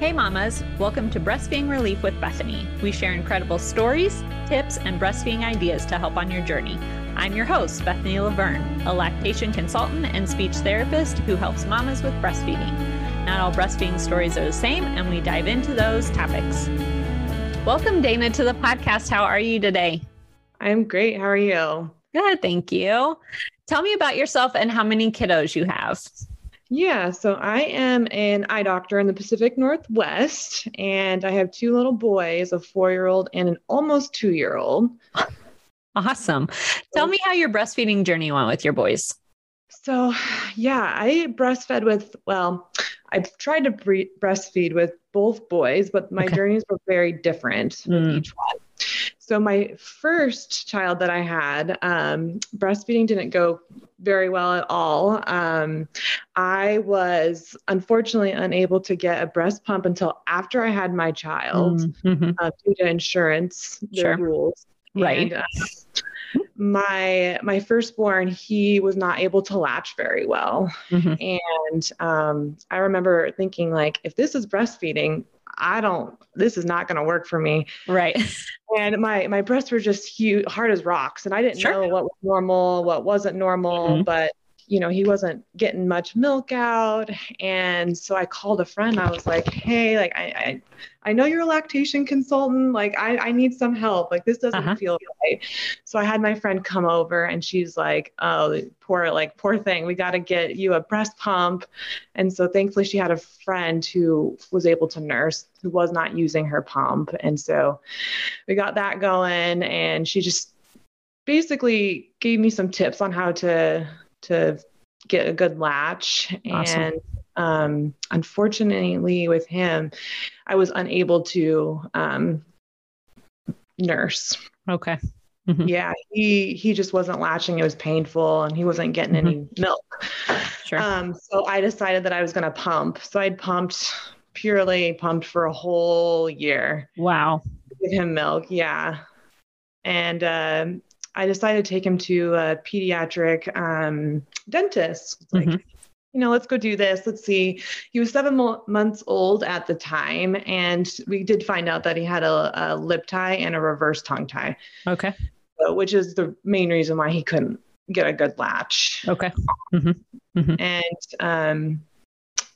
Hey, mamas. Welcome to Breastfeeding Relief with Bethany. We share incredible stories, tips, and breastfeeding ideas to help on your journey. I'm your host, Bethany Laverne, a lactation consultant and speech therapist who helps mamas with breastfeeding. Not all breastfeeding stories are the same, and we dive into those topics. Welcome, Dana, to the podcast. How are you today? I'm great. How are you? Good, thank you. Tell me about yourself and how many kiddos you have. Yeah, so I am an eye doctor in the Pacific Northwest, and I have two little boys, a four year old and an almost two year old. Awesome. Tell me how your breastfeeding journey went with your boys. So, yeah, I breastfed with, well, I've tried to breastfeed with both boys, but my okay. journeys were very different with mm. each one. So my first child that I had, um, breastfeeding didn't go very well at all. Um, I was unfortunately unable to get a breast pump until after I had my child mm-hmm. uh, due to insurance sure. rules. Right. And, uh, my my firstborn he was not able to latch very well mm-hmm. and um, i remember thinking like if this is breastfeeding I don't, this is not going to work for me. Right. And my, my breasts were just huge, hard as rocks. And I didn't sure. know what was normal, what wasn't normal, mm-hmm. but you know, he wasn't getting much milk out. And so I called a friend. I was like, hey, like, I, I, I know you're a lactation consultant. Like, I, I need some help. Like, this doesn't uh-huh. feel right. So I had my friend come over and she's like, oh, poor, like, poor thing. We got to get you a breast pump. And so thankfully she had a friend who was able to nurse who was not using her pump. And so we got that going and she just basically gave me some tips on how to to get a good latch. Awesome. And um, unfortunately, with him, I was unable to um, nurse. Okay. Mm-hmm. Yeah, he he just wasn't latching. It was painful, and he wasn't getting mm-hmm. any milk. Sure. Um, so I decided that I was going to pump. So I'd pumped purely pumped for a whole year. Wow. Give him milk, yeah. And um, I decided to take him to a pediatric um, dentist. Like, mm-hmm. you know, let's go do this. Let's see. He was seven mo- months old at the time, and we did find out that he had a, a lip tie and a reverse tongue tie. Okay. So, which is the main reason why he couldn't get a good latch. Okay. Mm-hmm. Mm-hmm. And um,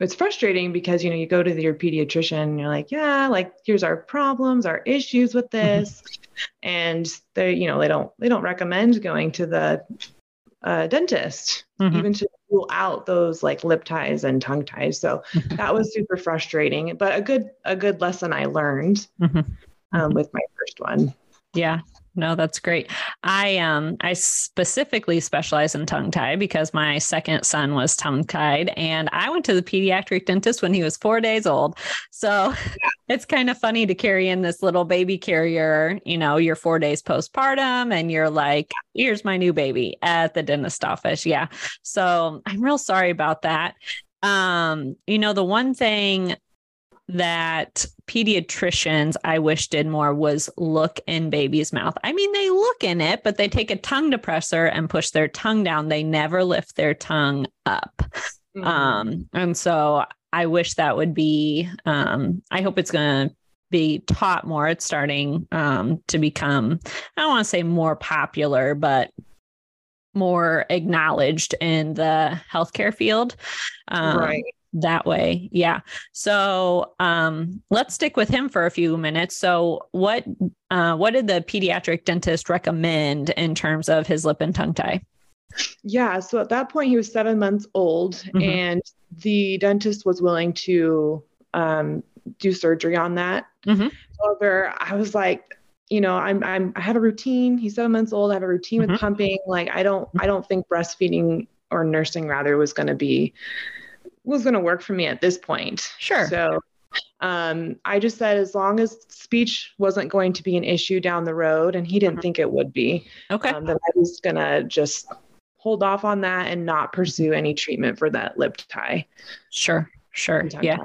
it's frustrating because you know you go to your pediatrician and you're like yeah like here's our problems our issues with mm-hmm. this and they you know they don't they don't recommend going to the uh, dentist mm-hmm. even to rule out those like lip ties and tongue ties so mm-hmm. that was super frustrating but a good a good lesson i learned mm-hmm. um, with my first one yeah no, that's great. I um I specifically specialize in tongue tie because my second son was tongue tied and I went to the pediatric dentist when he was 4 days old. So it's kind of funny to carry in this little baby carrier, you know, you're 4 days postpartum and you're like, here's my new baby at the dentist office. Yeah. So I'm real sorry about that. Um, you know, the one thing that pediatricians I wish did more was look in baby's mouth. I mean, they look in it, but they take a tongue depressor and push their tongue down. They never lift their tongue up. Mm-hmm. Um, and so I wish that would be, um, I hope it's going to be taught more. It's starting um, to become, I don't want to say more popular, but more acknowledged in the healthcare field. Um, right that way. Yeah. So um, let's stick with him for a few minutes. So what uh, what did the pediatric dentist recommend in terms of his lip and tongue tie? Yeah so at that point he was seven months old mm-hmm. and the dentist was willing to um, do surgery on that. Mm-hmm. however i was like you know i'm i'm i have a routine. He's seven months old. I have a routine mm-hmm. with pumping. Like i don't i don't think breastfeeding or nursing rather was going to be was going to work for me at this point. Sure. So um, I just said as long as speech wasn't going to be an issue down the road, and he didn't mm-hmm. think it would be, okay, um, that I was going to just hold off on that and not pursue any treatment for that lip tie. Sure, sure, yeah.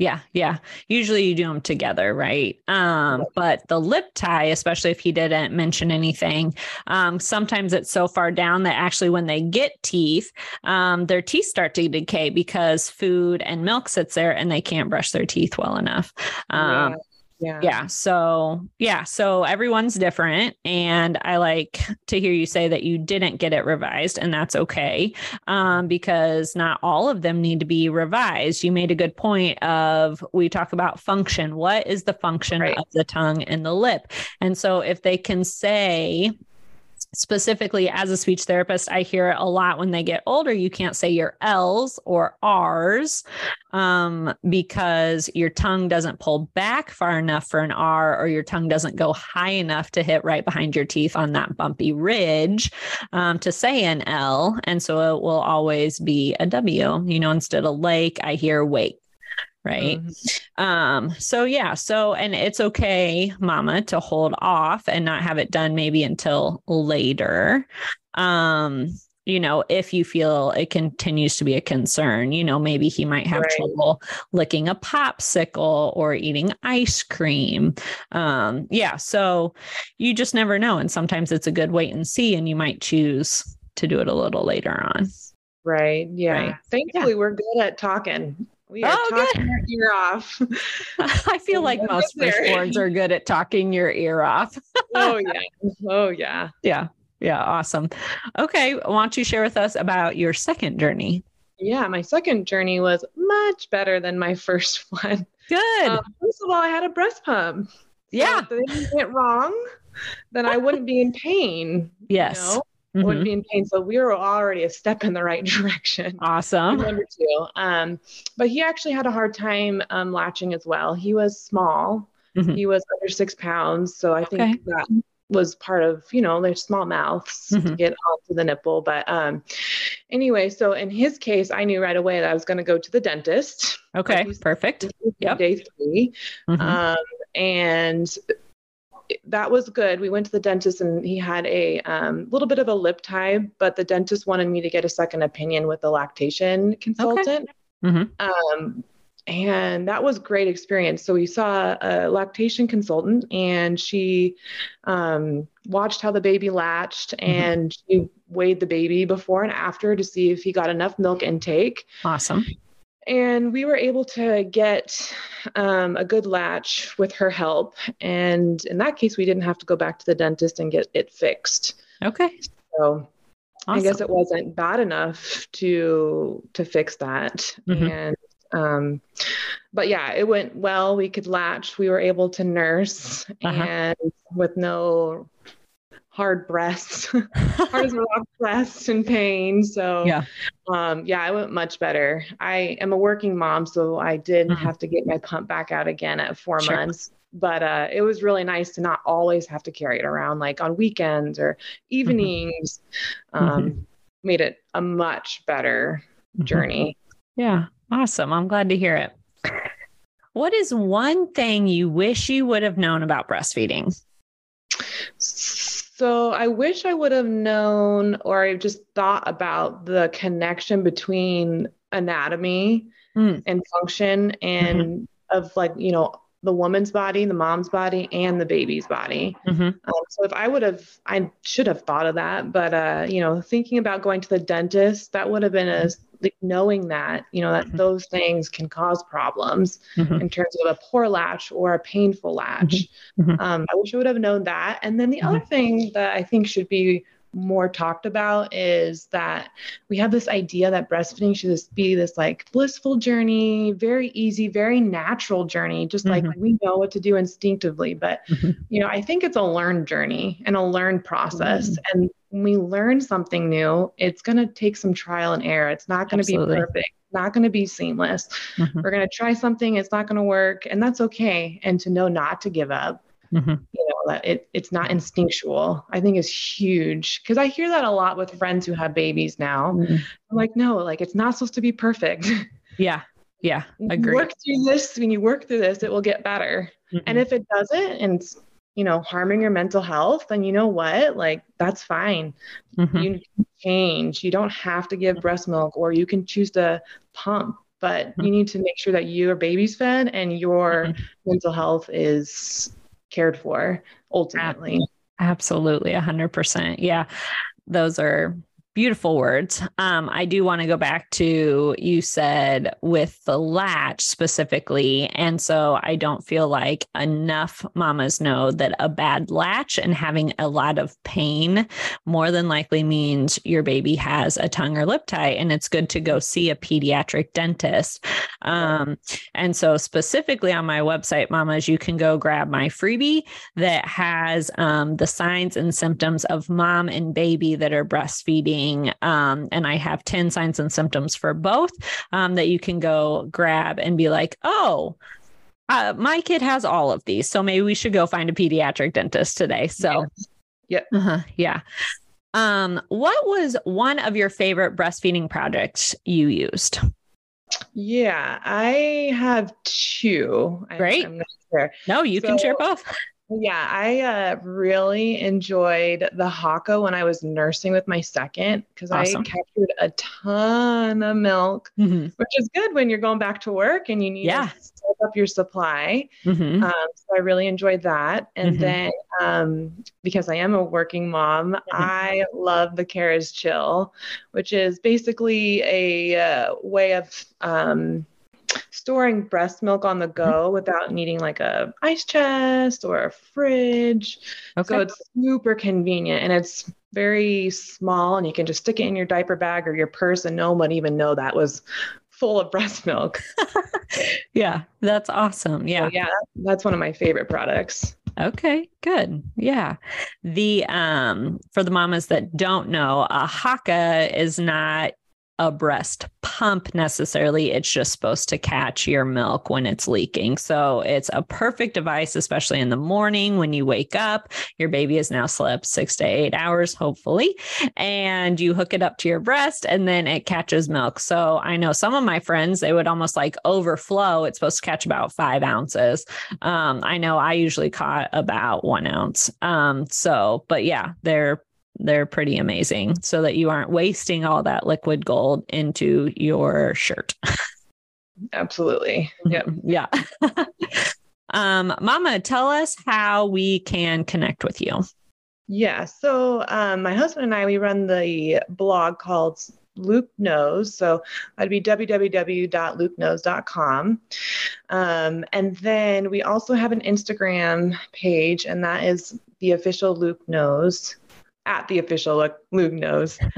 Yeah, yeah. Usually you do them together, right? Um, but the lip tie, especially if he didn't mention anything, um, sometimes it's so far down that actually when they get teeth, um, their teeth start to decay because food and milk sits there and they can't brush their teeth well enough. Um, yeah. Yeah. Yeah. So, yeah. So everyone's different. And I like to hear you say that you didn't get it revised, and that's okay um, because not all of them need to be revised. You made a good point of we talk about function. What is the function right. of the tongue and the lip? And so if they can say, specifically as a speech therapist, I hear it a lot when they get older. You can't say your L's or R's um, because your tongue doesn't pull back far enough for an R, or your tongue doesn't go high enough to hit right behind your teeth on that bumpy ridge um, to say an L. And so it will always be a W. You know, instead of lake, I hear wake right mm-hmm. um so yeah so and it's okay mama to hold off and not have it done maybe until later um you know if you feel it continues to be a concern you know maybe he might have right. trouble licking a popsicle or eating ice cream um yeah so you just never know and sometimes it's a good wait and see and you might choose to do it a little later on Right. Yeah. Right. Thankfully, yeah. we're good at talking. We are oh, talking good. your ear off. I feel like most firstborns are good at talking your ear off. oh yeah. Oh yeah. Yeah. Yeah. Awesome. Okay. Why don't you share with us about your second journey? Yeah, my second journey was much better than my first one. Good. Um, first of all, I had a breast pump. So yeah. If went wrong, then I wouldn't be in pain. Yes. You know? Mm-hmm. would be in pain. So we were already a step in the right direction. Awesome. Number two. Um, but he actually had a hard time um, latching as well. He was small. Mm-hmm. He was under six pounds. So I think okay. that was part of, you know, their small mouths mm-hmm. to get onto the nipple. But um, anyway, so in his case, I knew right away that I was going to go to the dentist. Okay, perfect. Yep. Day 3 mm-hmm. um, and that was good. We went to the dentist and he had a um, little bit of a lip tie, but the dentist wanted me to get a second opinion with the lactation consultant. Okay. Mm-hmm. Um, and that was great experience. So we saw a lactation consultant, and she um, watched how the baby latched, mm-hmm. and she weighed the baby before and after to see if he got enough milk intake. Awesome and we were able to get um, a good latch with her help. And in that case we didn't have to go back to the dentist and get it fixed. Okay. So awesome. i guess it wasn't bad enough to to fix that. Mm-hmm. and um, but yeah it went well. We could latch. We were able to nurse. Uh-huh. and with no hard breasts, hard as rock breasts and pain. So yeah, um, yeah, I went much better. I am a working mom, so I did mm-hmm. have to get my pump back out again at four sure. months. But uh, it was really nice to not always have to carry it around, like on weekends or mm-hmm. evenings. Mm-hmm. Um, mm-hmm. Made it a much better mm-hmm. journey. Yeah, awesome. I'm glad to hear it. What is one thing you wish you would have known about breastfeeding? So I wish I would have known or I just thought about the connection between anatomy mm. and function and mm-hmm. of like, you know, the woman's body, the mom's body, and the baby's body. Mm-hmm. Um, so if I would have, I should have thought of that. But uh, you know, thinking about going to the dentist, that would have been a like knowing that you know that mm-hmm. those things can cause problems mm-hmm. in terms of a poor latch or a painful latch. Mm-hmm. Mm-hmm. Um, I wish I would have known that. And then the mm-hmm. other thing that I think should be more talked about is that we have this idea that breastfeeding should just be this like blissful journey, very easy, very natural journey, just mm-hmm. like we know what to do instinctively. But, mm-hmm. you know, I think it's a learned journey and a learned process. Mm-hmm. And when we learn something new, it's going to take some trial and error. It's not going to be perfect not going to be seamless. Mm-hmm. We're going to try something, it's not going to work, and that's okay. And to know not to give up Mm-hmm. You that it, it's not instinctual, I think is huge. Cause I hear that a lot with friends who have babies now. Mm-hmm. I'm like, no, like it's not supposed to be perfect. Yeah. Yeah. Agree. work through this, when you work through this, it will get better. Mm-hmm. And if it doesn't, and you know, harming your mental health, then you know what? Like that's fine. Mm-hmm. You change. You don't have to give breast milk or you can choose to pump but mm-hmm. you need to make sure that your baby's fed and your mm-hmm. mental health is cared for ultimately. Absolutely, 100%. Yeah. Those are Beautiful words. Um, I do want to go back to you said with the latch specifically. And so I don't feel like enough mamas know that a bad latch and having a lot of pain more than likely means your baby has a tongue or lip tie. And it's good to go see a pediatric dentist. Um, and so, specifically on my website, mamas, you can go grab my freebie that has um, the signs and symptoms of mom and baby that are breastfeeding um, and I have 10 signs and symptoms for both um, that you can go grab and be like, oh, uh, my kid has all of these. So maybe we should go find a pediatric dentist today. So, yeah. Uh-huh, yeah. Um, what was one of your favorite breastfeeding projects you used? Yeah, I have two. Great. No, you so, can share both. Yeah, I uh, really enjoyed the Haakaa when I was nursing with my second because awesome. I captured a ton of milk, mm-hmm. which is good when you're going back to work and you need yeah. to step up your supply. Mm-hmm. Um, so I really enjoyed that. And mm-hmm. then um, because I am a working mom, mm-hmm. I love the Ceres Chill, which is basically a uh, way of um, storing breast milk on the mm-hmm. go without needing like a ice chest or a fridge. Okay. So it's super convenient and it's very small and you can just stick it in your diaper bag or your purse and no one would even know that was full of breast milk. yeah, that's awesome. Yeah. So yeah, that's one of my favorite products. Okay, good. Yeah. The um for the mamas that don't know, a Haakaa is not a breast pump necessarily. It's just supposed to catch your milk when it's leaking. So it's a perfect device, especially in the morning when you wake up. Your baby has now slept six to eight hours, hopefully, and you hook it up to your breast and then it catches milk. So I know some of my friends, they would almost like overflow. It's supposed to catch about five ounces. Um, I know I usually caught about one ounce. Um, so, but yeah, they're they're pretty amazing so that you aren't wasting all that liquid gold into your shirt. Absolutely. Yep. yeah. um, Mama, tell us how we can connect with you. Yeah. So um, my husband and I, we run the blog called Luke Knows. So that'd be www.lukeknows.com. Um, and then we also have an Instagram page, and that is the official Luke Knows at the official look, Luke knows.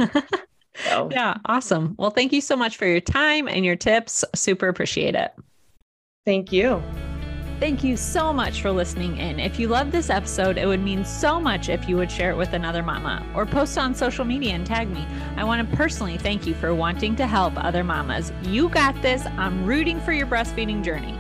So. yeah, awesome. Well, thank you so much for your time and your tips. Super appreciate it. Thank you. Thank you so much for listening in. If you love this episode, it would mean so much if you would share it with another mama or post on social media and tag me. I want to personally thank you for wanting to help other mamas. You got this. I'm rooting for your breastfeeding journey.